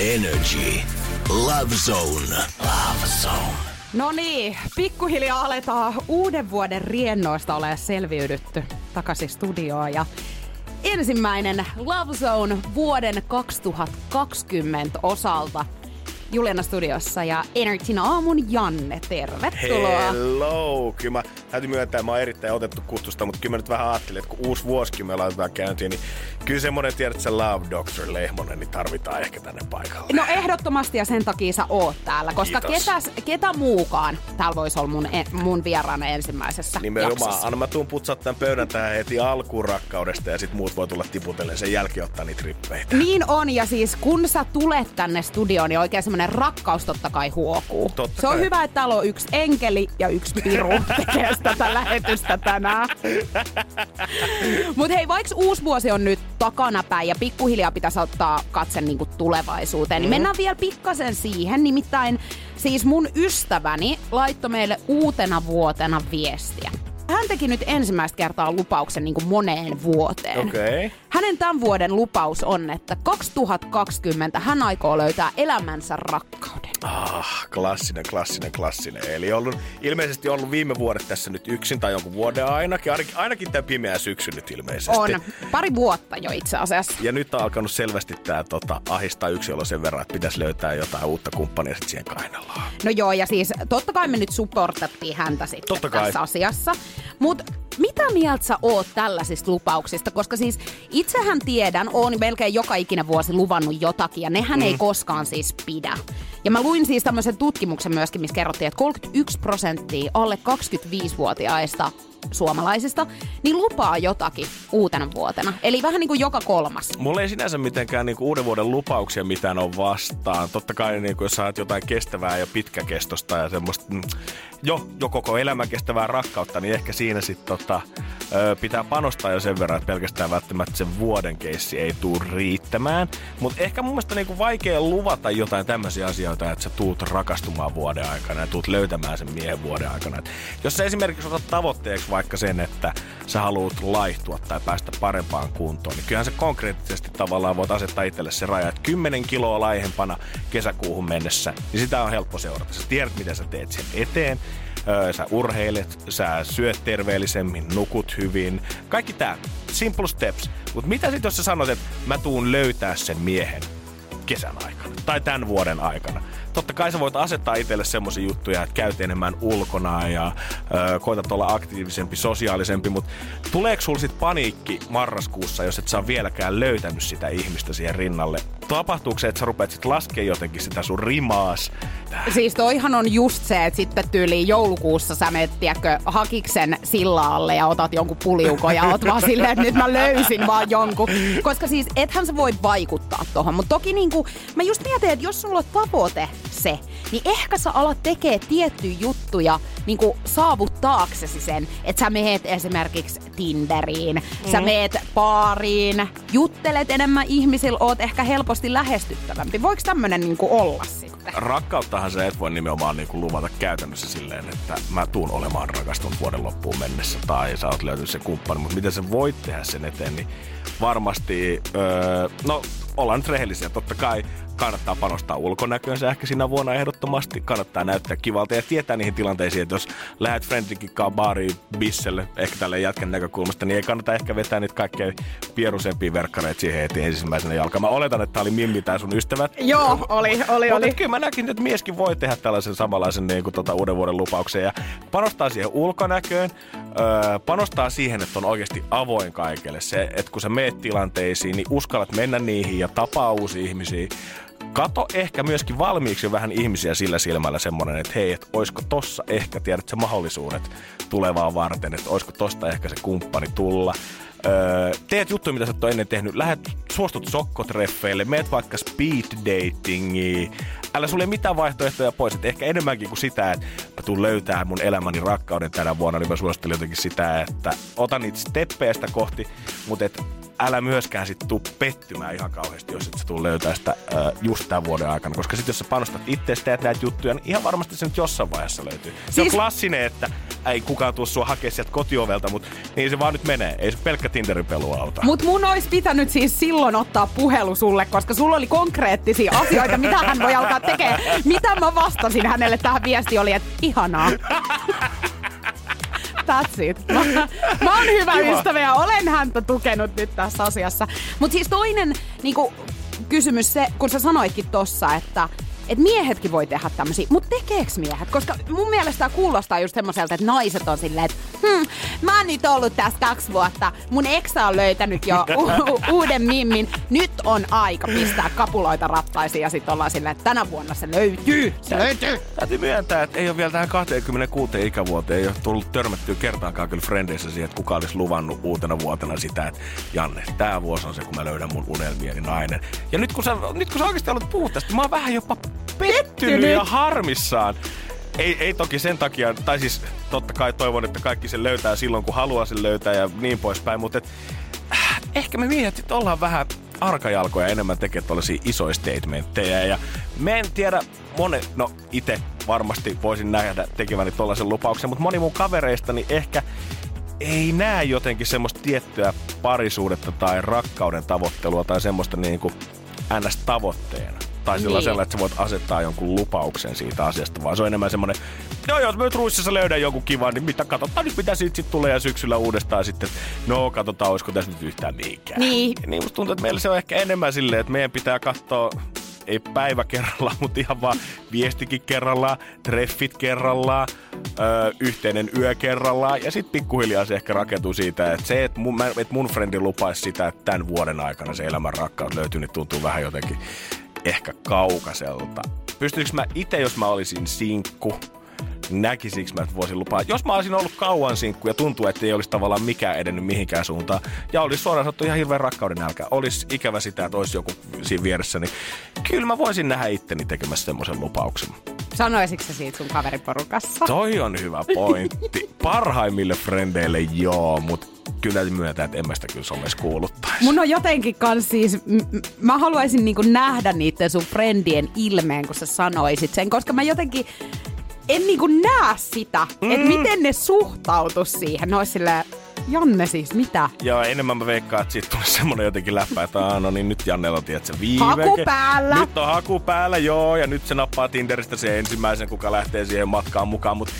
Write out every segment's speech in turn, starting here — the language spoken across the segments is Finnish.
Energy. Love Zone. Love Zone. No niin, pikkuhiljaa aletaan uuden vuoden riennoista ole selviydytty takaisin studioon ja ensimmäinen Love Zone vuoden 2020 osalta – Juliana Studiossa ja Energyn aamun Janne, tervetuloa. Hello! Kyllä mä täytyy myöntää, että mä oon erittäin otettu kutsusta, mutta kyllä mä nyt vähän ajattelin, että kun uusi vuosikin me laitetaan käyntiin, niin kyllä semmonen, tiedät, että se Love Doctor Lehmonen, niin tarvitaan ehkä tänne paikalle. No ehdottomasti ja sen takia sä oot täällä, koska ketäs, ketä muukaan täällä voisi olla mun, e, mun vieraana ensimmäisessä Nimenomaan. jaksossa. Anna mä tuun putsat tämän pöydän tähän heti alkuun rakkaudesta ja sit muut voi tulla tiputellen sen jälkeen ottaa niitä rippeitä. Niin on, ja siis kun sä tulet tänne studioon, niin oikein semmonen rakkaus totta kai huokuu. Totta Se on kai. hyvä, että täällä on yksi enkeli ja yksi piru tekee tätä lähetystä tänään. Mutta hei, vaikka uusi vuosi on nyt takanapäin ja pikkuhiljaa pitäisi ottaa katse niinku tulevaisuuteen, niin mennään vielä pikkasen siihen. Nimittäin siis mun ystäväni laittoi meille uutena vuotena viestiä. Hän teki nyt ensimmäistä kertaa lupauksen niin moneen vuoteen. Okay. Hänen tämän vuoden lupaus on, että 2020 hän aikoo löytää elämänsä rakkauden. Ah, klassinen, klassinen, klassinen. Eli ollut, ilmeisesti ollut viime vuodet tässä nyt yksin tai jonkun vuoden ainakin. Ainakin, ainakin tämä pimeä syksy nyt ilmeisesti. On pari vuotta jo itse asiassa. Ja nyt on alkanut selvästi tämä tota, ahistaa yksilö sen verran, että pitäisi löytää jotain uutta kumppania sit siihen kainaloon. No joo, ja siis totta kai me nyt supportattiin häntä sitten Totta kai. tässä asiassa. Mutta mitä mieltä sä oot tällaisista lupauksista? Koska siis itsehän tiedän, oon melkein joka ikinen vuosi luvannut jotakin, ja nehän mm. ei koskaan siis pidä. Ja mä luin siis tämmöisen tutkimuksen myöskin, missä kerrottiin, että 31 prosenttia alle 25-vuotiaista suomalaisista, niin lupaa jotakin uutena vuotena. Eli vähän niin kuin joka kolmas. Mulla ei sinänsä mitenkään niinku uuden vuoden lupauksia mitään on vastaan. Totta kai niinku, jos saat jotain kestävää ja pitkäkestosta ja semmoista mm, jo, jo koko elämän kestävää rakkautta, niin ehkä siinä sitten tota, pitää panostaa jo sen verran, että pelkästään välttämättä sen vuoden keissi ei tuu riittämään. Mutta ehkä mun mielestä niinku vaikea luvata jotain tämmöisiä asioita, että sä tuut rakastumaan vuoden aikana ja tuut löytämään sen miehen vuoden aikana. Et jos sä esimerkiksi otat tavoitteeksi vaikka sen, että sä haluat laihtua tai päästä parempaan kuntoon, niin kyllähän se konkreettisesti tavallaan voit asettaa itselle se raja, että 10 kiloa laihempana kesäkuuhun mennessä, niin sitä on helppo seurata. Sä tiedät, miten sä teet sen eteen, sä urheilet, sä syöt terveellisemmin, nukut hyvin. Kaikki tää. Simple steps. Mutta mitä sitten, jos sä sanot, että mä tuun löytää sen miehen kesän aikana tai tämän vuoden aikana? Totta kai sä voit asettaa itselle semmoisia juttuja, että käyt enemmän ulkona ja ö, koetat olla aktiivisempi, sosiaalisempi, mutta tuleeko sulla sit paniikki marraskuussa, jos et sä vieläkään löytänyt sitä ihmistä siihen rinnalle? Tapahtuuko se, että sä rupeat sit laskemaan jotenkin sitä sun rimaas? Siis toihan on just se, että sitten tyyliin joulukuussa sä menet, tiedätkö, hakiksen sillaalle ja otat jonkun puliukon ja oot vaan silleen, että nyt mä löysin vaan jonkun. Koska siis ethän sä voi vaikuttaa tohon. Mutta toki niinku, mä just mietin, että jos sulla on tavoite se, niin ehkä sä alat tekee tiettyjä juttuja niinku saavuttaaksesi sen, että sä meet esimerkiksi Tinderiin, mm. sä meet baariin, juttelet enemmän ihmisillä, oot ehkä helposti lähestyttävämpi. Voiko tämmönen niinku olla sitten? Rakkauttahan sä et voi nimenomaan niinku luvata käytännössä silleen, että mä tuun olemaan rakastunut vuoden loppuun mennessä tai sä oot löytynyt se kumppani, mutta miten sä voit tehdä sen eteen, niin varmasti, öö, no ollaan nyt rehellisiä, totta kai kannattaa panostaa ulkonäköönsä ehkä siinä vuonna ehdottomasti. Kannattaa näyttää kivalta ja tietää niihin tilanteisiin, että jos lähdet friendikin kanssa baariin bisselle, ehkä tälle jätkän näkökulmasta, niin ei kannata ehkä vetää niitä kaikkein pierusempia verkkareita siihen heti ensimmäisenä jalkaan. Mä oletan, että tää oli Mimmi tää sun ystävät. Joo, oli, oli, Mutta oli. kyllä mä näkin, että mieskin voi tehdä tällaisen samanlaisen niin kuin, tota, uuden vuoden lupauksen ja panostaa siihen ulkonäköön, öö, panostaa siihen, että on oikeasti avoin kaikelle. Se, että kun sä meet tilanteisiin, niin uskallat mennä niihin ja tapaa uusia ihmisiä. Kato ehkä myöskin valmiiksi vähän ihmisiä sillä silmällä semmonen, että hei, että oisko tossa ehkä, tiedät sä mahdollisuudet tulevaa varten, että oisko tosta ehkä se kumppani tulla. Öö, teet juttuja, mitä sä ole ennen tehnyt. Lähet, suostut sokkotreffeille, meet vaikka speed datingiin. Älä sulle mitään vaihtoehtoja pois. Et ehkä enemmänkin kuin sitä, että mä tuun löytää mun elämäni rakkauden tänä vuonna, niin mä suosittelen jotenkin sitä, että ota niitä steppejä sitä kohti, mutta et älä myöskään sit tuu pettymään ihan kauheasti, jos et sä tuu löytää sitä äh, just tämän vuoden aikana. Koska sit jos sä panostat itsestä teet näitä juttuja, niin ihan varmasti se nyt jossain vaiheessa löytyy. Se Siis- on klassinen, että ei kukaan tuu sua hakea sieltä kotiovelta, mutta niin se vaan nyt menee. Ei se pelkkä Tinderin pelu auta. Mut mun olisi pitänyt siis silloin ottaa puhelu sulle, koska sulla oli konkreettisia asioita, mitä hän voi alkaa tekemään. Mitä mä vastasin hänelle tähän viesti oli, että ihanaa. That's it. Mä, mä oon hyvä Kiva. ystävä ja olen häntä tukenut nyt tässä asiassa. Mutta siis toinen niinku, kysymys se, kun sä sanoitkin tossa, että että miehetkin voi tehdä tämmöisiä, mutta tekeeks miehet? Koska mun mielestä tää kuulostaa just semmoiselta, että naiset on silleen, että hm, mä oon nyt ollut tässä kaksi vuotta, mun eksä on löytänyt jo u- u- uuden mimmin, nyt on aika pistää kapuloita rattaisiin ja sitten ollaan silleen, että tänä vuonna se löytyy, se löytyy. Täytyy myöntää, että ei ole vielä tähän 26 ikävuoteen ei ole tullut törmättyä kertaakaan kyllä frendeissä siihen, että kuka olisi luvannut uutena vuotena sitä, että Janne, tämä vuosi on se, kun mä löydän mun unelmieni nainen. Ja nyt kun sä, nyt kun sä oikeasti aloit puhua tästä, mä oon vähän jopa pettynyt ja harmissaan. Ei, ei toki sen takia, tai siis totta kai toivon, että kaikki sen löytää silloin, kun haluaa sen löytää ja niin poispäin, mutta et, äh, ehkä me miehet sit ollaan vähän arkajalkoja enemmän tekee tuollaisia isoja statementteja. Ja mä en tiedä, mone, no itse varmasti voisin nähdä tekeväni tuollaisen lupauksen, mutta moni mun kavereistani ehkä ei näe jotenkin semmoista tiettyä parisuudetta tai rakkauden tavoittelua tai semmoista niin kuin NS-tavoitteena. Tai Niin. sellaisella, että sä voit asettaa jonkun lupauksen siitä asiasta, vaan se on enemmän semmoinen, no jos mä nyt ruississa löydän jonkun kivan, niin mitä, katsotaan nyt mitä siitä sit tulee ja syksyllä uudestaan sitten, no katsotaan, olisiko tässä nyt yhtään mihinkään. Niin. Niin musta tuntuu, että meillä se on ehkä enemmän silleen, että meidän pitää katsoa ei päivä kerrallaan, mutta ihan vaan viestikin kerrallaan, treffit kerrallaan, öö, yhteinen yö kerrallaan. Ja sitten pikkuhiljaa se ehkä rakentuu siitä, että se, että mun, että mun frendi lupaisi sitä, että tämän vuoden aikana se elämän rakkaus löytyy, niin tuntuu vähän jotenkin ehkä kaukaiselta. Pystyykö mä itse, jos mä olisin sinkku, näkisikö mä, että voisin lupaa. Jos mä olisin ollut kauan sinkku ja tuntuu, että ei olisi tavallaan mikään edennyt mihinkään suuntaan, ja olisi suoraan sanottu ihan hirveän rakkauden nälkä, olisi ikävä sitä, että olisi joku siinä vieressä, niin kyllä mä voisin nähdä itteni tekemässä semmoisen lupauksen. Sanoisitko sä siitä sun kaveriporukassa? Toi on hyvä pointti. Parhaimmille frendeille joo, mutta kyllä myöntää, että en mä sitä kyllä somessa kuuluttaisi. Mun on jotenkin kans siis, m- mä haluaisin niinku nähdä niiden sun friendien ilmeen, kun sä sanoisit sen, koska mä jotenkin en niinku näe sitä, mm. että miten ne suhtautus siihen. Ne ois silleen, Janne siis, mitä? Joo, enemmän mä veikkaan, että siitä tulee semmonen jotenkin läppä, että aah, no niin nyt Jannella on, tiedät, se viime... Haku päällä. Nyt on haku päällä, joo, ja nyt se nappaa Tinderistä se ensimmäisen, kuka lähtee siihen matkaan mukaan, mutta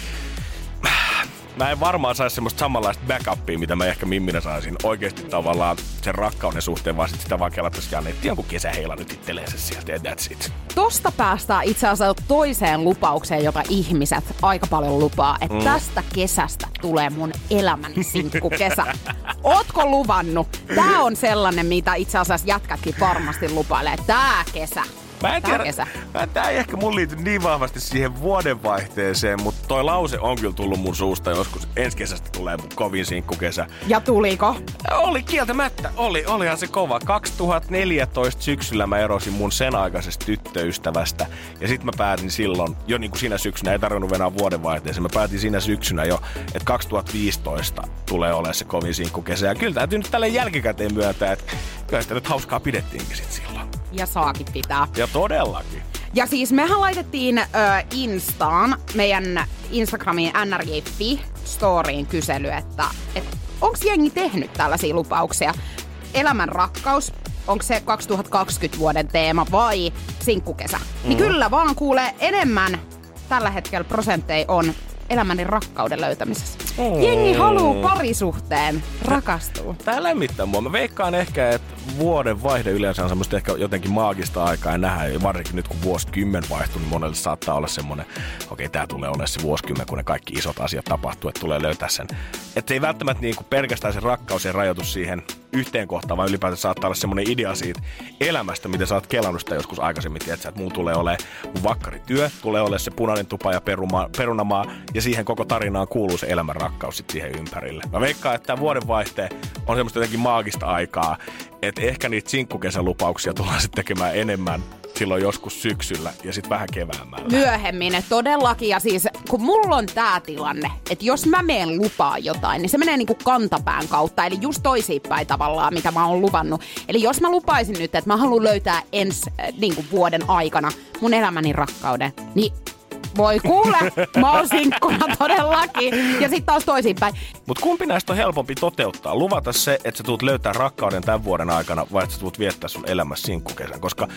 mä en varmaan saisi semmoista samanlaista backupia, mitä mä ehkä Mimminä saisin oikeasti tavallaan sen rakkauden suhteen, vaan sit sitä vaan kelattaisiin että jonkun kesäheila nyt ittelee se sieltä, ja that's it. Tosta päästään itse asiassa toiseen lupaukseen, jota ihmiset aika paljon lupaa, että mm. tästä kesästä tulee mun elämän sinkkukesä. Ootko luvannut? Tää on sellainen, mitä itse asiassa jätkätkin varmasti lupailee. Tää kesä. Mä en tiedä, kesä. mä, tää ei ehkä mun liity niin vahvasti siihen vuodenvaihteeseen, mutta toi lause on kyllä tullut mun suusta joskus. Ensi kesästä tulee mun kovin sinkkukesä. Ja tuliko? Oli kieltämättä, oli, olihan se kova. 2014 syksyllä mä erosin mun sen aikaisesta tyttöystävästä. Ja sitten mä päätin silloin, jo niin kuin siinä syksynä, ei tarvinnut venää vuodenvaihteeseen. Mä päätin siinä syksynä jo, että 2015 tulee olemaan se kovin sinkkukesä. Ja kyllä täytyy nyt tälle jälkikäteen myöntää, että kyllä sitä nyt hauskaa pidettiinkin sit silloin. Ja saakin pitää. Ja todellakin. Ja siis mehän laitettiin ö, Instaan, meidän Instagramiin nrj.fi storyin kysely, että et, onko jengi tehnyt tällaisia lupauksia? Elämän rakkaus, onko se 2020 vuoden teema vai sinkkukesä? Mm. Niin kyllä vaan kuulee enemmän tällä hetkellä prosentteja on elämäni rakkauden löytämisessä. Mm. Jengi haluu parisuhteen rakastua. Tää lämmittää mua. Mä veikkaan ehkä, että vuoden vaihde yleensä on semmoista ehkä jotenkin maagista aikaa ja nähdään, varsinkin nyt kun vuosikymmen vaihtuu, niin monelle saattaa olla semmoinen, okei, okay, tämä tulee olemaan se vuosikymmen, kun ne kaikki isot asiat tapahtuu, että tulee löytää sen. Että ei välttämättä niin kuin pelkästään se rakkaus ja rajoitus siihen yhteen kohtaan, vaan ylipäätään saattaa olla semmoinen idea siitä elämästä, mitä sä oot kelannut sitä joskus aikaisemmin, tiedätkö, että mulla tulee olemaan mun vakkarityö, tulee olemaan se punainen tupa ja peruma, perunamaa, ja siihen koko tarinaan kuuluu se elämän rakkaus sitten siihen ympärille. Mä veikkaan, että tämä vuodenvaihteen on semmoista jotenkin maagista aikaa, että ehkä niitä sinkkukesälupauksia tullaan sitten tekemään enemmän silloin joskus syksyllä ja sitten vähän keväämällä. Myöhemmin, todellakin. Ja siis kun mulla on tää tilanne, että jos mä meen lupaa jotain, niin se menee niinku kantapään kautta. Eli just toisiinpäin tavallaan, mitä mä oon luvannut. Eli jos mä lupaisin nyt, että mä haluan löytää ensi äh, niinku vuoden aikana mun elämäni rakkauden, niin voi kuule, mä oon sinkkuna todellakin. Ja sitten taas toisinpäin. Mutta kumpi näistä on helpompi toteuttaa? Luvata se, että sä tulet löytää rakkauden tämän vuoden aikana, vai että sä tulet viettää sun elämässä sinkkukesän? Koska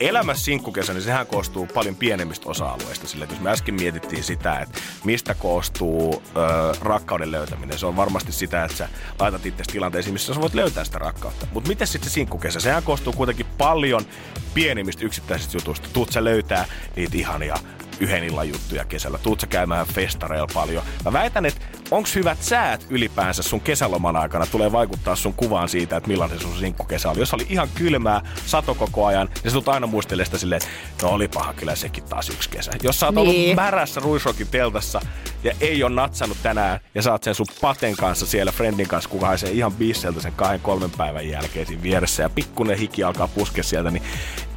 elämässä sinkkukesä, niin sehän koostuu paljon pienemmistä osa-alueista. Sillä jos me äsken mietittiin sitä, että mistä koostuu ö, rakkauden löytäminen, se on varmasti sitä, että sä laitat itse tilanteisiin, missä sä voit löytää sitä rakkautta. Mutta miten sitten se sinkkukesä? Sehän koostuu kuitenkin paljon pienimmistä yksittäisistä jutuista. Tuut sä löytää niitä ihania yhden illan juttuja kesällä. Tuut sä käymään festareilla paljon. Mä väitän, että onks hyvät säät ylipäänsä sun kesäloman aikana tulee vaikuttaa sun kuvaan siitä, että millainen sun sinkkukesä oli. Jos oli ihan kylmää, sato koko ajan, niin sä tulet aina muistelemaan sitä silleen, että no oli paha kyllä sekin taas yksi kesä. Jos sä oot niin. ollut märässä ruisrokin teltassa ja ei ole natsannut tänään ja saat sen sun paten kanssa siellä friendin kanssa, kuka se ihan bisseltä sen kahden kolmen päivän jälkeen siinä vieressä ja pikkunen hiki alkaa puskea sieltä, niin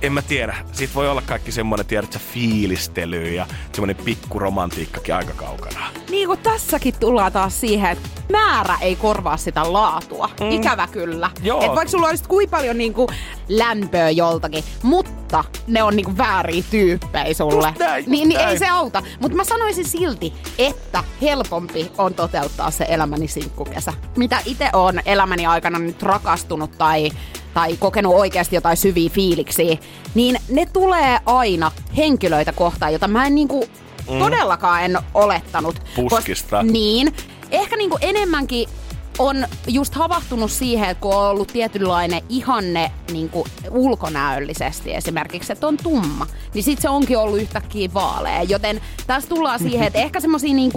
en mä tiedä. Siitä voi olla kaikki semmoinen, tiedätkö, fiilistely ja semmoinen pikkuromantiikkakin aika kaukana. Niin kuin tässäkin tullaan taas siihen, että määrä ei korvaa sitä laatua. Mm. Ikävä kyllä. Joo. Et vaikka sulla olisi kuin paljon niinku lämpöä joltakin, mutta ne on niinku vääriä tyyppejä sulle. Just näin, niin, niin näin. ei se auta. Mutta mä sanoisin silti, että helpompi on toteuttaa se elämäni sinkkukesä. Mitä itse on elämäni aikana nyt rakastunut tai tai kokenut oikeasti jotain syviä fiiliksiä, niin ne tulee aina henkilöitä kohtaan, jota mä en niinku mm. todellakaan en olettanut. Puskista. Kos, niin. Ehkä niinku enemmänkin on just havahtunut siihen, kun on ollut tietynlainen ihanne niin kuin ulkonäöllisesti esimerkiksi, että on tumma, niin sitten se onkin ollut yhtäkkiä vaalea. Joten tässä tullaan siihen, että ehkä semmoisia niin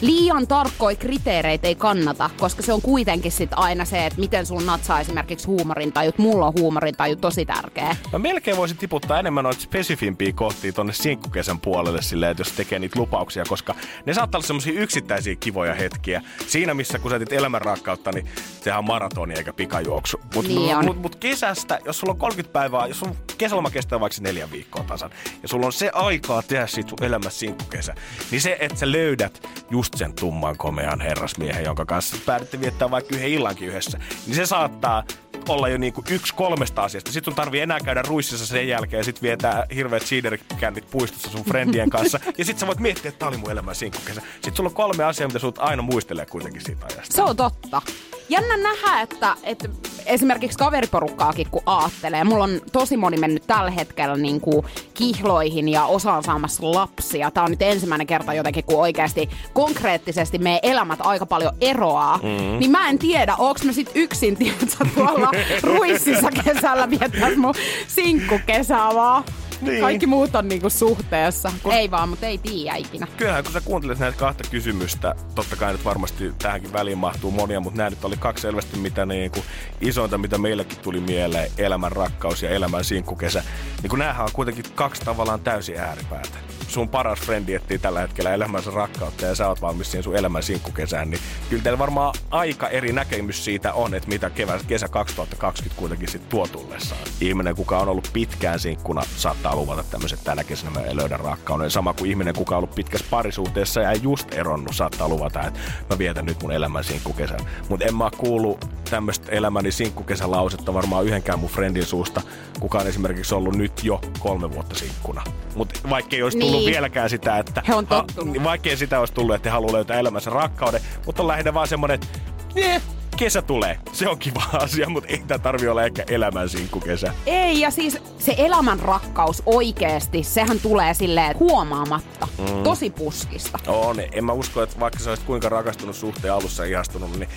liian tarkkoja kriteereitä ei kannata, koska se on kuitenkin sit aina se, että miten sun natsaa esimerkiksi huumorintajut. Mulla on huumorintaju tosi tärkeä. Mä melkein voisin tiputtaa enemmän noita spesifimpiä kohtia tonne sinkkukesän puolelle silleen, että jos tekee niitä lupauksia, koska ne saattaa olla semmoisia yksittäisiä kivoja hetkiä. Siinä missä kun sä elämän rakkautta, niin sehän on maratoni eikä pikajuoksu. Mutta Niin on. mut, mut kesästä, jos sulla on 30 päivää, jos sun kesäloma kestää vaikka neljä viikkoa tasan, ja sulla on se aikaa tehdä siitä sun elämässä sinkkukesä, niin se, että sä löydät just sen tumman komean herrasmiehen, jonka kanssa päädytte viettää vaikka yhden illankin yhdessä, niin se saattaa olla jo niinku yksi kolmesta asiasta. Sitten sun tarvii enää käydä ruississa sen jälkeen ja sit vietää hirveät cheater-kännit puistossa sun friendien kanssa. ja sit sä voit miettiä, että tää oli mun elämän sinkkukesä. Sitten sulla on kolme asiaa, mitä sut aina muistelee kuitenkin siitä ajasta. Se on totta. Jännä nähdä, että, että esimerkiksi kaveriporukkaakin kun aattelee. Mulla on tosi moni mennyt tällä hetkellä niin kuin kihloihin ja osa on saamassa lapsia. Tämä on nyt ensimmäinen kerta jotenkin, kun oikeasti konkreettisesti meidän elämät aika paljon eroaa. Mm-hmm. Niin mä en tiedä, onks mä sit yksin, tiedätkö, tuolla ruississa kesällä viettää mun sinkkukesää vaan. Niin. Kaikki muut on niinku suhteessa. Ei vaan, mutta ei tiedä ikinä. Kyllähän kun sä kuuntelet näitä kahta kysymystä, totta kai nyt varmasti tähänkin väliin mahtuu monia, mutta nämä nyt oli kaksi selvästi mitä niin kuin isointa, mitä meillekin tuli mieleen, elämän rakkaus ja elämän sinkkukesä. Niin kun näähän on kuitenkin kaksi tavallaan täysin ääripäätä. Sun paras frendi etsii tällä hetkellä elämänsä rakkautta ja sä oot valmis siihen sun elämän sinkkukesään, niin kyllä teillä varmaan aika eri näkemys siitä on, että mitä kevät, kesä 2020 kuitenkin sitten tuo tullessaan. Ihminen, kuka on ollut pitkään sinkkuna, saattaa luvata tämmöiset tänä kesänä mä en löydä rakkauden. Sama kuin ihminen, kuka on ollut pitkässä parisuhteessa ja just eronnut, saattaa luvata, että mä vietän nyt mun elämän sinkkukesän. Mutta en mä kuulu tämmöistä elämäni sinkkukesä-lausetta varmaan yhdenkään mun friendin suusta, kuka on esimerkiksi ollut nyt jo kolme vuotta sinkkuna. Mutta vaikka ei olisi tullut Niin. vieläkään sitä, että... He on tottunut. Ha, vaikka ei sitä olisi tullut, että he haluaa löytää elämänsä rakkauden, mutta on lähinnä vaan semmoinen, että "Nee, kesä tulee. Se on kiva asia, mutta ei tämä tarvi olla ehkä elämän sinkkukesä. Ei, ja siis se elämän rakkaus oikeesti, sehän tulee silleen huomaamatta. Mm. Tosi puskista. On, en mä usko, että vaikka sä olisit kuinka rakastunut suhteen alussa ihastunut, niin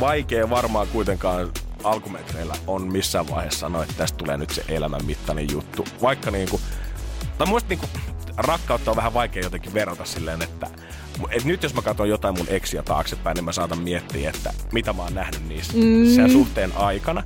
vaikea varmaan kuitenkaan alkumetreillä on missään vaiheessa sanoa, että tästä tulee nyt se elämän mittainen juttu. Vaikka niinku, tai muista niinku, rakkautta on vähän vaikea jotenkin verrata silleen, että et nyt jos mä katson jotain mun eksiä taaksepäin, niin mä saatan miettiä, että mitä mä oon nähnyt niissä mm. sen suhteen aikana.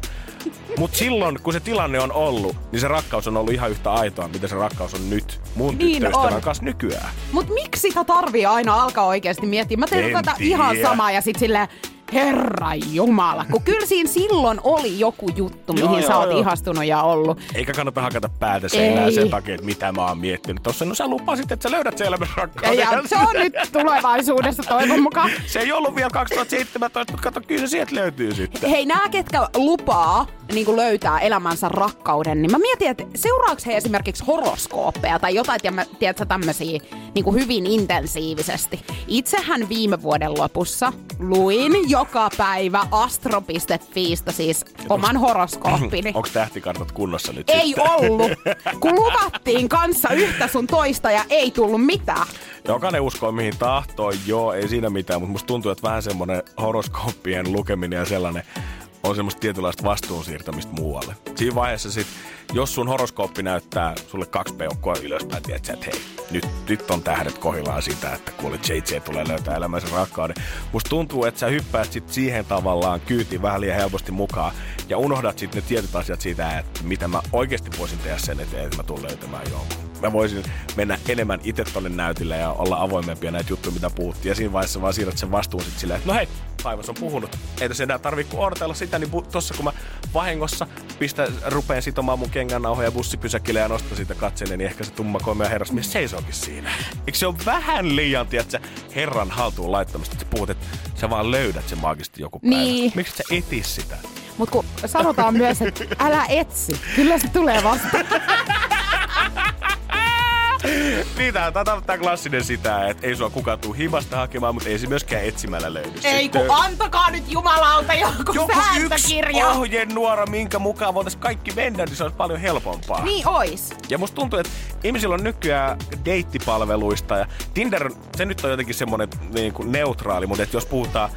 Mutta silloin, kun se tilanne on ollut, niin se rakkaus on ollut ihan yhtä aitoa, mitä se rakkaus on nyt mun niin tyttöystävän kanssa nykyään. Mutta miksi sitä tarvii aina alkaa oikeasti miettiä? Mä teen ihan samaa ja sitten silleen, Herra Jumala, kun kyllä siinä silloin oli joku juttu, mihin joo, sä joo, oot joo. ihastunut ja ollut. Eikä kannata hakata päätä seinään sen takia, että mitä mä oon miettinyt. Tossa no sä lupasit, että sä löydät se elämän rakkauden. Ja, ja se on nyt tulevaisuudessa toivon mukaan. se ei ollut vielä 2017, mutta kato, kyllä se sieltä löytyy sitten. Hei, nämä ketkä lupaa niin kuin löytää elämänsä rakkauden, niin mä mietin, että seuraaks he esimerkiksi horoskooppeja tai jotain, tiedätkö, tämmöisiä niin kuin hyvin intensiivisesti. Itsehän viime vuoden lopussa luin joka päivä astro.fiistä siis oman horoskooppini. Onko tähtikartat kunnossa nyt Ei sitten? ollut. Kun luvattiin kanssa yhtä sun toista ja ei tullut mitään. Jokainen uskoo mihin tahtoo, joo, ei siinä mitään, mutta musta tuntuu, että vähän semmonen horoskooppien lukeminen ja sellainen on semmoista tietynlaista vastuun siirtämistä muualle. Siinä vaiheessa sit, jos sun horoskooppi näyttää sulle kaksi peukkoa ylöspäin, tiedät että hei, nyt, nyt on tähdet kohillaan sitä, että kuule JJ tulee löytää elämänsä rakkauden. Musta tuntuu, että sä hyppäät sit siihen tavallaan kyytiin vähän liian helposti mukaan ja unohdat sitten ne tietyt asiat siitä, että mitä mä oikeasti voisin tehdä sen eteen, että mä tulen löytämään jonkun. Mä voisin mennä enemmän itse tonne näytille ja olla avoimempia näitä juttuja, mitä puhuttiin. Ja siinä vaiheessa vaan siirrät sen vastuun sitten silleen, että no hei, Taivas on puhunut. Ei tässä enää tarvii kuin odotella sitä, niin tossa kun mä vahingossa pistä, rupeen sitomaan mun kengännauhoja bussipysäkille ja nostan siitä katseelle, niin ehkä se tumma komea herrasmies seisookin siinä. Eikö se on vähän liian, tiedätkö, herran haltuun laittamista, että sä puhut, että sä vaan löydät sen maagisesti joku päivä. Niin. Miksi sä etis sitä? Mutta kun sanotaan myös, että älä etsi, kyllä se tulee vasta. niin, tää, tää, tää klassinen sitä, että ei sua kukaan tuu himasta hakemaan, mutta ei se myöskään etsimällä löydy. Ei kun antakaa nyt jumalauta joku, joku sääntökirja. yksi ohjenuora, minkä mukaan voitaisiin kaikki mennä, niin se olisi paljon helpompaa. Niin ois. Ja musta tuntuu, että ihmisillä on nykyään deittipalveluista ja Tinder, se nyt on jotenkin semmoinen niin kuin neutraali, mutta että jos puhutaan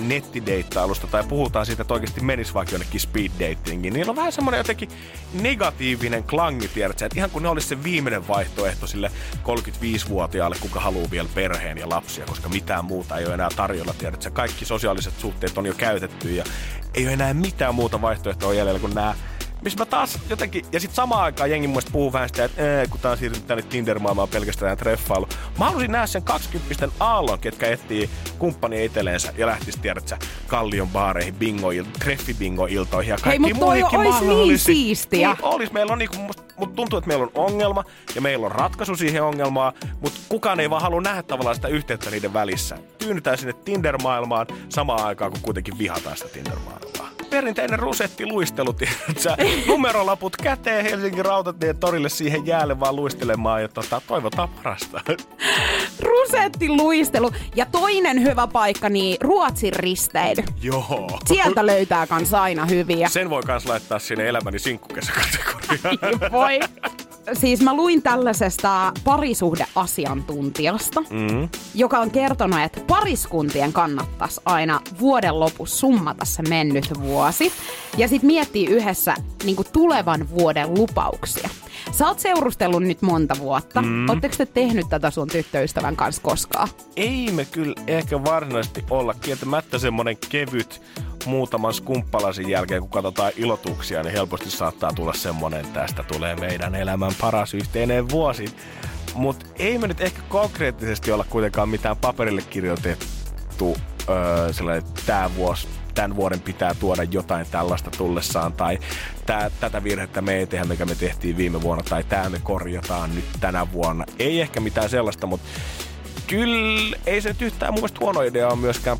nettideittailusta tai puhutaan siitä, että oikeasti menisi vaikka jonnekin speed datingiin, niin on vähän semmoinen jotenkin negatiivinen klangi, tiedätkö? Että ihan kun ne olisi se viimeinen vaihtoehto sille 35-vuotiaalle, kuka haluaa vielä perheen ja lapsia, koska mitään muuta ei ole enää tarjolla, tiedätkö? Kaikki sosiaaliset suhteet on jo käytetty ja ei ole enää mitään muuta vaihtoehtoa jäljellä kuin nämä missä mä taas jotenkin, ja sitten samaan aikaan jengi muista puhuu vähän sitä, että ee, kun tää on siirtynyt tänne Tinder-maailmaan pelkästään treffailu. Mä haluaisin nähdä sen 20 aallon, ketkä etsii kumppania itselleensä ja lähtis, tiedät sä, Kallion baareihin, bingo, treffibingo-iltoihin ja kaikki Hei, mutta toi olisi niin siistiä. Niin, olis. Meillä on niinku, mutta tuntuu, että meillä on ongelma ja meillä on ratkaisu siihen ongelmaan, mutta kukaan ei vaan halua nähdä tavallaan sitä yhteyttä niiden välissä. Tyynnytään sinne Tinder-maailmaan samaan aikaan, kun kuitenkin vihataan sitä Tinder-maailmaa perinteinen rusettiluistelu, sä numerolaput käteen Helsingin rautatien torille siihen jäälle vaan luistelemaan ja tota, toivotaan parasta. Rusettiluistelu. Ja toinen hyvä paikka, niin Ruotsin risteily. Joo. Sieltä löytää kans aina hyviä. Sen voi kans laittaa sinne elämäni sinkkukesäkategoriaan. voi siis mä luin tällaisesta parisuhdeasiantuntijasta, mm. joka on kertonut, että pariskuntien kannattaisi aina vuoden lopussa summata se mennyt vuosi ja sitten miettii yhdessä niin tulevan vuoden lupauksia. Sä oot seurustellut nyt monta vuotta. Mm. Oletteko te tehnyt tätä sun tyttöystävän kanssa koskaan? Ei me kyllä ehkä varsinaisesti olla. Kieltämättä semmonen kevyt muutaman skumppalasin jälkeen, kun katsotaan ilotuksia, niin helposti saattaa tulla semmonen, tästä tulee meidän elämän paras yhteinen vuosi. Mutta ei me nyt ehkä konkreettisesti olla kuitenkaan mitään paperille kirjoitettu öö, sellainen, että tämä vuosi tämän vuoden pitää tuoda jotain tällaista tullessaan, tai tää, tätä virhettä me ei tehdä, mikä me tehtiin viime vuonna, tai tämä me korjataan nyt tänä vuonna. Ei ehkä mitään sellaista, mutta kyllä ei se nyt yhtään mun mielestä huono idea on myöskään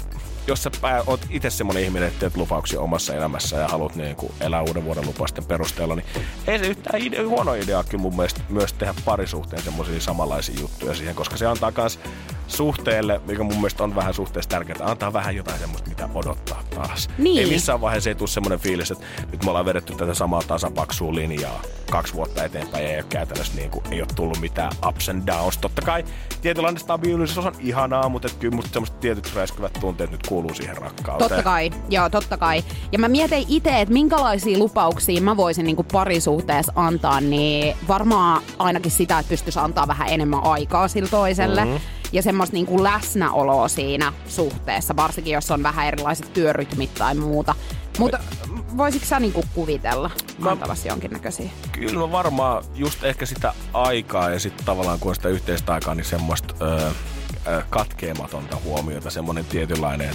jos sä pää, oot itse semmonen ihminen, että teet lupauksia omassa elämässä ja haluat niin kuin elää uuden vuoden lupausten perusteella, niin ei se yhtään ide- huono idea kyllä mun mielestä myös tehdä parisuhteen semmoisia samanlaisia juttuja siihen, koska se antaa kans suhteelle, mikä mun mielestä on vähän suhteessa tärkeää, antaa vähän jotain semmoista, mitä odottaa taas. Niin. Ei missään vaiheessa ei tule semmoinen fiilis, että nyt me ollaan vedetty tätä samaa tasapaksua linjaa kaksi vuotta eteenpäin ja ei ole käytännössä niin kuin, ei ole tullut mitään ups and downs. Totta kai tietynlainen stabiilisuus on ihanaa, mutta kyllä musta semmoiset tietyt räiskyvät tunteet nyt kuuluu siihen rakkauteen. Totta kai, joo, totta kai. Ja mä mietin itse, että minkälaisia lupauksia mä voisin niinku parisuhteessa antaa, niin varmaan ainakin sitä, että pystyisi antaa vähän enemmän aikaa sille toiselle. Mm-hmm ja semmoista niinku läsnäoloa siinä suhteessa, varsinkin jos on vähän erilaiset työrytmit tai muuta. Mutta voisitko sä niinku kuvitella Mä- antavasi jonkinnäköisiä? Kyllä mä varmaan just ehkä sitä aikaa ja sitten tavallaan kun on sitä yhteistä aikaa, niin semmoista öö, katkeamatonta huomiota, semmoinen tietynlainen.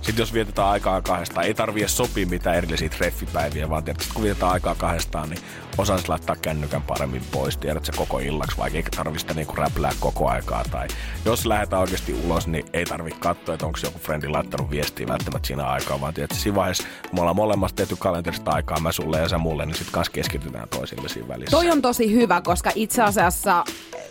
Sitten jos vietetään aikaa kahdestaan, ei tarvitse sopia mitään erillisiä treffipäiviä, vaan tietysti kun vietetään aikaa kahdestaan, niin osaisi laittaa kännykän paremmin pois, tiedät se koko illaksi, vaikka ei tarvitse sitä niinku räplää koko aikaa. Tai jos lähdetään oikeasti ulos, niin ei tarvitse katsoa, että onko joku frendi laittanut viestiä välttämättä siinä aikaa, vaan tiedät, siinä vaiheessa, kun me ollaan molemmasta tehty kalenterista aikaa, mä sulle ja sä mulle, niin sitten kanssa keskitytään toisille siinä välissä. Toi on tosi hyvä, koska itse asiassa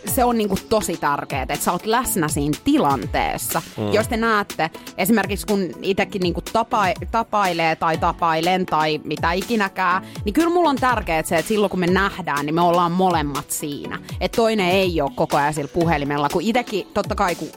se on niinku tosi tärkeää, että sä oot läsnä siinä tilanteessa. Mm. Jos te näette, esimerkiksi kun itsekin niinku tapa, tapailee tai tapailen tai mitä ikinäkään, niin kyllä mulla on tärkeää se, että silloin kun me nähdään, niin me ollaan molemmat siinä. Että toinen ei ole koko ajan sillä puhelimella, kun itsekin totta kai kun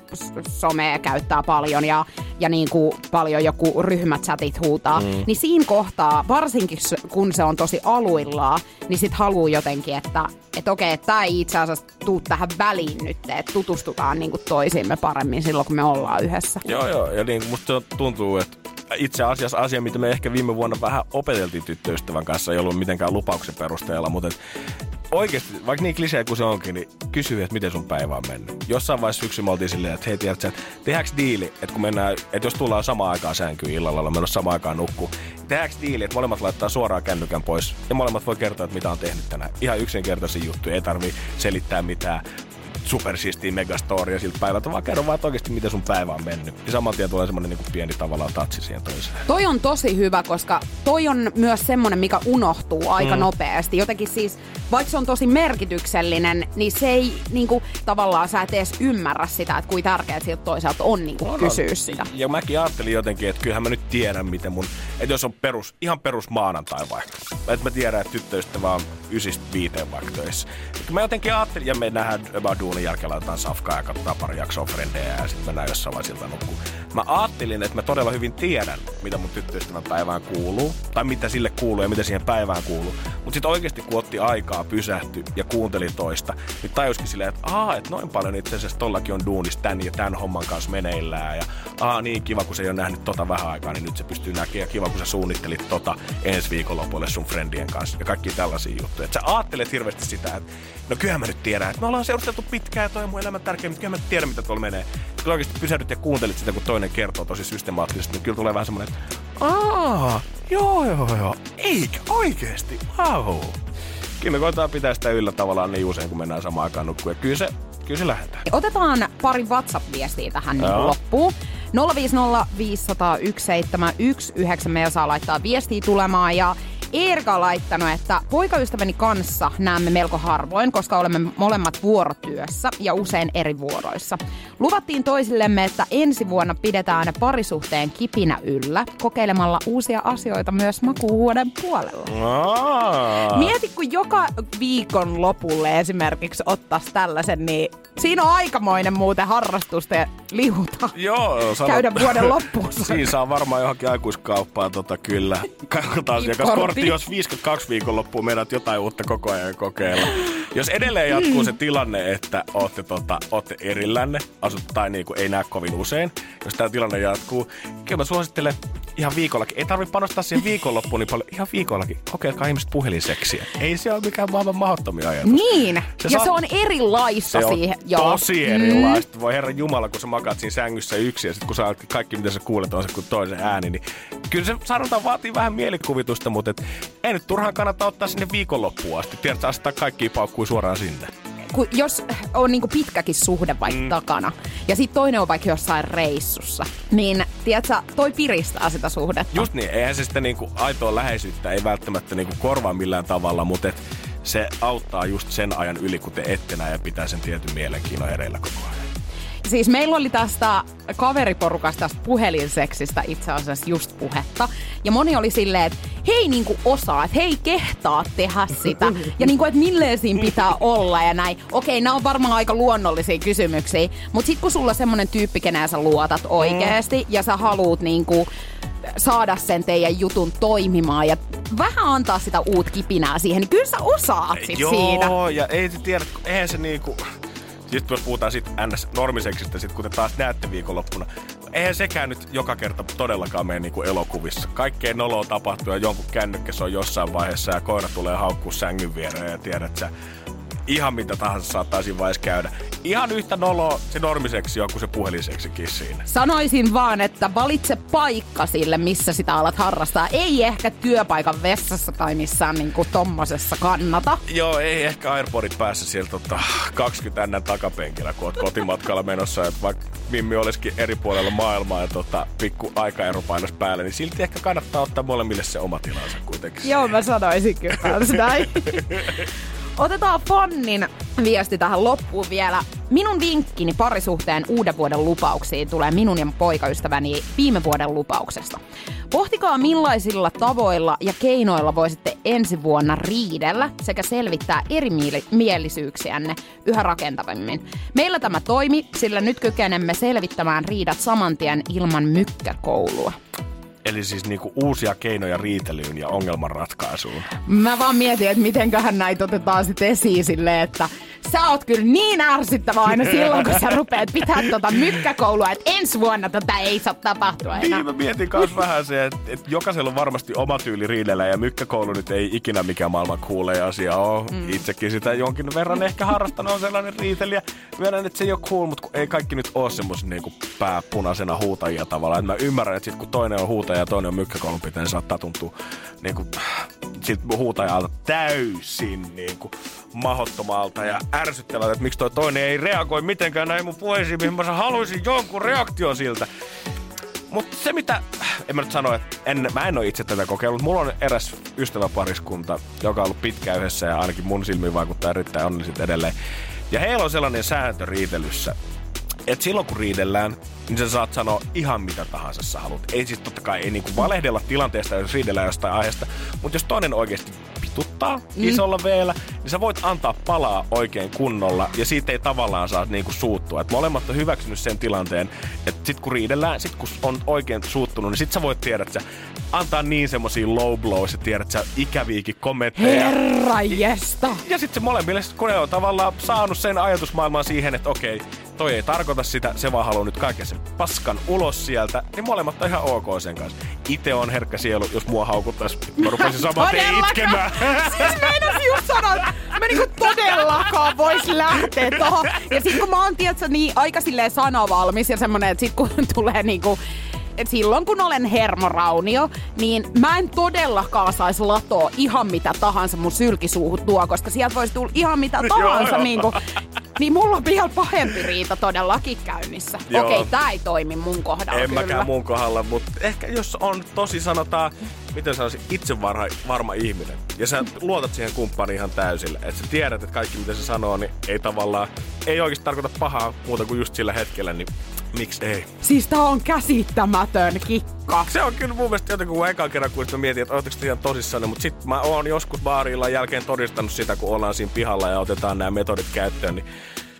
somea käyttää paljon ja, ja niin kuin paljon joku ryhmächatit huutaa, mm. niin siinä kohtaa, varsinkin kun se on tosi aluillaan, niin sit haluaa jotenkin, että et okei, tämä ei itse asiassa tuu tähän väliin nyt, että tutustutaan niin kuin toisiimme paremmin silloin, kun me ollaan yhdessä. Joo, joo. Ja niin musta tuntuu, että itse asiassa asia, mitä me ehkä viime vuonna vähän opeteltiin tyttöystävän kanssa, ei ollut mitenkään lupauksen perusteella, mutta et oikeasti, vaikka niin klisee kuin se onkin, niin kysy, että miten sun päivä on mennyt. Jossain vaiheessa syksyllä me oltiin silleen, että hei, tiedätkö, että tehdäänkö diili, että kun mennään, että jos tullaan samaan aikaan sänkyyn illalla, ollaan menossa samaan aikaan nukkuu, tehdäänkö diili, että molemmat laittaa suoraan kännykän pois ja molemmat voi kertoa, että mitä on tehnyt tänään. Ihan yksinkertaisia juttuja, ei tarvi selittää mitään supersiistiä megastoria siltä päivältä, vaan kerro vaan että oikeasti, miten sun päivä on mennyt. Ja saman tien tulee semmoinen niin pieni tavallaan tatsi siihen toiseen. Toi on tosi hyvä, koska toi on myös semmonen, mikä unohtuu aika mm. nopeasti. Jotenkin siis, vaikka se on tosi merkityksellinen, niin se ei niinku, tavallaan sä et edes ymmärrä sitä, että kuinka tärkeää siltä toisaalta on niinku, kysyä sitä. Ja mäkin ajattelin jotenkin, että kyllähän mä nyt tiedän, miten mun... Että jos on perus, ihan perus maanantai vaikka. Että mä tiedän, että tyttöystävä on ysistä viiteen vaikka töissä. Mä jotenkin ajattelin, ja me nähdään about duunin jälkeen laitetaan safkaa ja katsotaan pari jaksoa frendejä ja sitten mennään jossain vaiheessa siltä nukkuu. Mä ajattelin, että mä todella hyvin tiedän, mitä mun tyttöystävän päivään kuuluu, tai mitä sille kuuluu ja mitä siihen päivään kuuluu. Mutta sitten oikeasti kun otti aikaa, pysähtyi ja kuunteli toista, niin tajuskin silleen, että aa, että noin paljon itse asiassa tollakin on duunissa tän ja tän homman kanssa meneillään. Ja aa, niin kiva, kun se ei ole nähnyt tota vähän aikaa, niin nyt se pystyy näkemään. Ja kiva, kun sä suunnittelit tota ensi viikonlopulle sun friendien kanssa. Ja kaikki tällaisia juttuja. Että sä ajattelet hirveästi sitä, että no kyllähän mä nyt tiedän, että me ollaan seurusteltu pitkään ja toi on mun elämän tärkeä, mutta kyllä mä tiedän, mitä tuolla menee. Kyllä oikeasti pysähdyt ja kuuntelit sitä, kun toinen kertoo tosi systemaattisesti, niin kyllä tulee vähän semmoinen, että aa, joo, joo, joo, eikä oikeesti, wow. Kyllä me koetaan pitää sitä yllä tavallaan niin usein, kun mennään samaan aikaan nukkuun. Ja kyllä se, kyllä se lähdetään. Otetaan pari WhatsApp-viestiä tähän niin loppuun. 050 500 1719 meidän saa laittaa viestiä tulemaan ja Erika laittanut, että poikaystäväni kanssa näemme melko harvoin, koska olemme molemmat vuorotyössä ja usein eri vuoroissa. Luvattiin toisillemme, että ensi vuonna pidetään parisuhteen kipinä yllä kokeilemalla uusia asioita myös makuuhuoneen puolella. Aa. Mieti, kun joka viikon lopulle esimerkiksi ottaisi tällaisen, niin siinä on aikamoinen muuten harrastusta ja lihuta. Joo, sanot, Käydä vuoden loppuun. Siinä saa varmaan johonkin aikuiskauppaan tota kyllä. Katsotaan Kortti. Kortti, jos 52 viikon loppuun meidät jotain uutta koko ajan kokeilla. Jos edelleen jatkuu se tilanne, että ootte, tota, ootte erillänne, asut tai niinku ei näe kovin usein, jos tämä tilanne jatkuu, kyllä mä suosittelen ihan viikollakin. Ei tarvitse panostaa siihen viikonloppuun niin paljon. Ihan viikollakin. Kokeilkaa ihmiset puhelinseksiä. Ei se ole mikään maailman mahdottomia ajatus. Niin, Se ja saa- se on erilaista Se on siihen. tosi erilaista. Voi herran jumala, kun sä makaat siinä sängyssä yksin ja sit kun sä kaikki mitä sä kuulet on se kuin toisen ääni, niin kyllä se sanotaan vaatii vähän mielikuvitusta, mutta et, ei nyt turhaan kannata ottaa sinne viikonloppuun asti. Tiedätkö, asettaa kaikki paukkui suoraan sinne. Kun jos on niinku pitkäkin suhde vaikka mm. takana, ja sitten toinen on vaikka jossain reissussa, niin tiedätkö, toi piristää sitä suhdetta. Just niin, eihän se sitä niinku aitoa läheisyyttä ei välttämättä niinku korvaa millään tavalla, mutta et se auttaa just sen ajan yli, kun te ette näe ja pitää sen tietyn mielenkiinnon hereillä koko ajan. Siis meillä oli tästä kaveriporukasta tästä puhelinseksistä itse asiassa just puhetta. Ja moni oli silleen, että hei niinku osaa, että hei kehtaa tehdä sitä. Ja niinku, että milleen siinä pitää olla ja näin. Okei, nämä on varmaan aika luonnollisia kysymyksiä. Mutta sit kun sulla on semmonen tyyppi, keneen sä luotat oikeesti ja sä haluut niinku saada sen teidän jutun toimimaan ja vähän antaa sitä uut kipinää siihen, niin kyllä sä osaat sit Joo, siinä. ja ei tiedä, eihän se niinku... Sitten jos puhutaan sit NS-normiseksistä, sit kun te taas näette viikonloppuna, eihän sekään nyt joka kerta todellakaan mene niinku elokuvissa. Kaikkeen noloa tapahtuu ja jonkun kännykkä on jossain vaiheessa ja koira tulee haukkuu sängyn viereen ja tiedät sä, ihan mitä tahansa saattaa siinä vaiheessa käydä. Ihan yhtä noloa se normiseksi on kuin se puheliseksikin siinä. Sanoisin vaan, että valitse paikka sille, missä sitä alat harrastaa. Ei ehkä työpaikan vessassa tai missään niinku tommosessa kannata. Joo, ei ehkä Airpodit päässä sieltä tota, 20 n takapenkillä, kun oot kotimatkalla menossa. Että vaikka Mimmi olisikin eri puolella maailmaa ja tota, pikku aikaero painos päälle, niin silti ehkä kannattaa ottaa molemmille se oma tilansa kuitenkin. Joo, mä sanoisin kyllä näin. Otetaan Fannin viesti tähän loppuun vielä. Minun vinkkini parisuhteen uuden vuoden lupauksiin tulee minun ja poikaystäväni viime vuoden lupauksesta. Pohtikaa millaisilla tavoilla ja keinoilla voisitte ensi vuonna riidellä sekä selvittää erimielisyyksiänne yhä rakentavammin. Meillä tämä toimi, sillä nyt kykenemme selvittämään riidat samantien ilman mykkäkoulua. Eli siis niinku uusia keinoja riitelyyn ja ongelmanratkaisuun. Mä vaan mietin, että mitenköhän näitä otetaan sitten esiin silleen, että sä oot kyllä niin ärsyttävä aina silloin, kun sä rupeat pitää tota mykkäkoulua, että ensi vuonna tätä ei saa tapahtua enää. Niin, mä mietin myös vähän se, että, että jokaisella on varmasti oma tyyli riidellä ja mykkäkoulu nyt ei ikinä mikään maailman kuulee asia ole. Mm. Itsekin sitä jonkin verran ehkä harrastanut on sellainen riitelijä. Myönnän, että se ei ole cool, mutta ei kaikki nyt ole semmoisen niin pääpunaisena huutajia tavallaan. Että mä ymmärrän, että sit kun toinen on huutaja ja toinen on mykkäkoulun pitäen, niin saattaa tuntua niin kuin, siltä huutajalta täysin niin kuin, mahottomalta ja ärsyttävältä, että miksi toi toinen ei reagoi mitenkään näin mun puheisiin, mihin mä haluaisin jonkun reaktion siltä. Mutta se mitä, en mä nyt sano, että en, mä en ole itse tätä kokeillut. Mulla on eräs ystäväpariskunta, joka on ollut pitkään yhdessä ja ainakin mun silmiin vaikuttaa erittäin onnelliset edelleen. Ja heillä on sellainen sääntö riitelyssä, että silloin kun riidellään, niin sä saat sanoa ihan mitä tahansa sä haluat. Ei siis totta kai ei niinku valehdella tilanteesta, jos riidellään jostain aiheesta, mutta jos toinen oikeasti vituttaa mm. isolla veellä, niin sä voit antaa palaa oikein kunnolla ja siitä ei tavallaan saa niinku suuttua. Et molemmat on hyväksynyt sen tilanteen, että sit kun riidellään, sit kun on oikein suuttunut, niin sit sä voit tiedä, että sä antaa niin semmosia low blows ja tiedät sä ikäviikin kommentteja. Herra jesta! Ja sitten se molemmille, kun ne on tavallaan saanut sen ajatusmaailman siihen, että okei, toi ei tarkoita sitä, se vaan haluaa nyt kaiken sen paskan ulos sieltä, niin molemmat on ihan ok sen kanssa. Itse on herkkä sielu, jos mua haukuttais, mä rupesin saman tien itkemään. siis meinasin just sanoa, että mä niinku todellakaan vois lähteä tohon. Ja sit kun mä oon, tiedätkö, niin aika silleen sanavalmis ja semmonen, että sit kun tulee niinku et silloin kun olen hermoraunio, niin mä en todellakaan saisi latoa ihan mitä tahansa mun sylkisuuhun tuo, koska sieltä voisi tulla ihan mitä tahansa. niin, kuin, niin mulla on vielä pahempi riita todellakin käynnissä. Okei, tää ei toimi mun kohdalla En kyllä. mäkään mun kohdalla, mutta ehkä jos on tosi sanotaan, miten sanoisin, itse varma, varma ihminen. Ja sä luotat siihen kumppaniin ihan täysillä. Että sä tiedät, että kaikki mitä se sanoo, niin ei tavallaan, ei oikeasti tarkoita pahaa muuta kuin just sillä hetkellä, niin miksi ei? Siis tää on käsittämätön kikka. Se on kyllä mun mielestä jotenkin, kun ekan kerran kun mä mietin, että ootteko te ihan tosissaan, mutta sitten mä oon joskus baarilla jälkeen todistanut sitä, kun ollaan siinä pihalla ja otetaan nämä metodit käyttöön, niin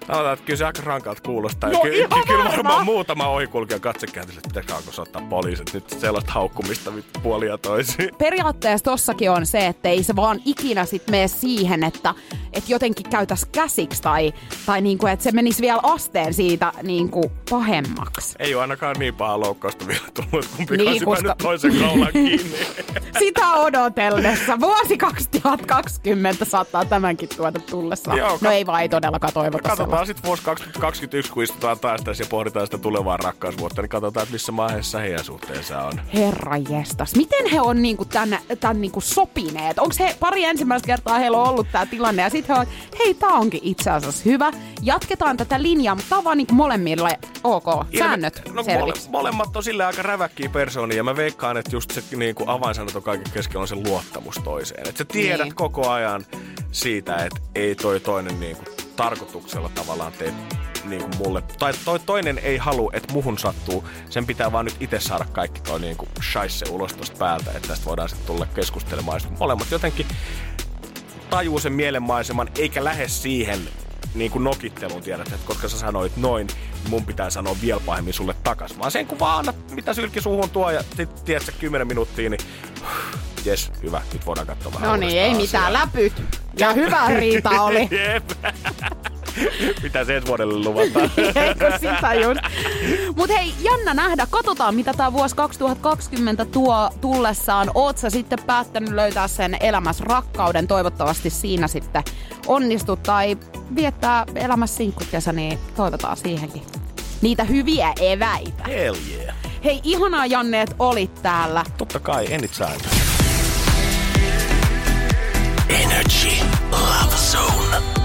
Sanotaan, että kyllä se aika rankalta kuulostaa. No ky- ihan kyllä varma. varmaan muutama ohikulkija katsekääntöiselle, että pitäisikö alkoi soittaa poliisit. Nyt sellaista haukkumista puolia toisiin. periaatteessa tossakin on se, että ei se vaan ikinä sit mene siihen, että, että jotenkin käytäs käsiksi tai, tai niinku, että se menisi vielä asteen siitä niinku pahemmaksi. Ei ole ainakaan niin paha loukkausta vielä tullut, kun Niin, koska- nyt toisen kaulan kiinni. Sitä odotellessa. Vuosi 2020 saattaa tämänkin tuoda tullessa. Joo, no ei vaan, ei todellakaan toivota sellaista. Katsotaan sitten vuosi 2021, kun istutaan taas tässä ja pohditaan sitä tulevaa rakkausvuotta, niin katsotaan, että missä vaiheessa heidän suhteensa on. Herra jestas. Miten he on niinku tän, tän niinku sopineet? Onko he pari ensimmäistä kertaa heillä on ollut tämä tilanne ja sitten he on, hei tää onkin itse asiassa hyvä. Jatketaan tätä linjaa, mutta tää on vaan niinku molemmille ok. Säännöt no, mole, molemmat on sillä aika räväkkiä persoonia ja mä veikkaan, että just se niin kuin avainsanat on kaiken keskellä on se luottamus toiseen. Että sä tiedät Niin. koko ajan siitä, että ei toi toinen niin kuin, tarkoituksella tavallaan tee niin kuin mulle. Tai toi, toinen ei halua, että muhun sattuu. Sen pitää vaan nyt itse saada kaikki toi niin kuin shaisse ulos tosta päältä, että tästä voidaan sitten tulla keskustelemaan. Sitten molemmat jotenkin tajuu sen mielenmaiseman, eikä lähde siihen niin kuin nokitteluun, tiedät, että koska sä sanoit noin, niin mun pitää sanoa vielä pahemmin sulle takas. Vaan sen kun vaan annat, mitä sylki suuhun tuo ja sit tiedät sä 10 minuuttia, niin jes, hyvä, nyt voidaan katsoa vähän No niin, ei uudestaan mitään, läpyt. Ja hyvä riita oli. Jep. Mitä se ensi vuodelle luvataan? Eikö sitä just? Mut hei, jännä nähdä. Katsotaan, mitä tämä vuosi 2020 tuo tullessaan. Oot sä sitten päättänyt löytää sen elämässä rakkauden? Toivottavasti siinä sitten onnistut tai viettää elämässä sinkkukesä, niin toivotaan siihenkin niitä hyviä eväitä. Hell yeah. Hei, ihanaa Janne, että olit täällä. Totta kai, enit sääntö. Energy Love Zone.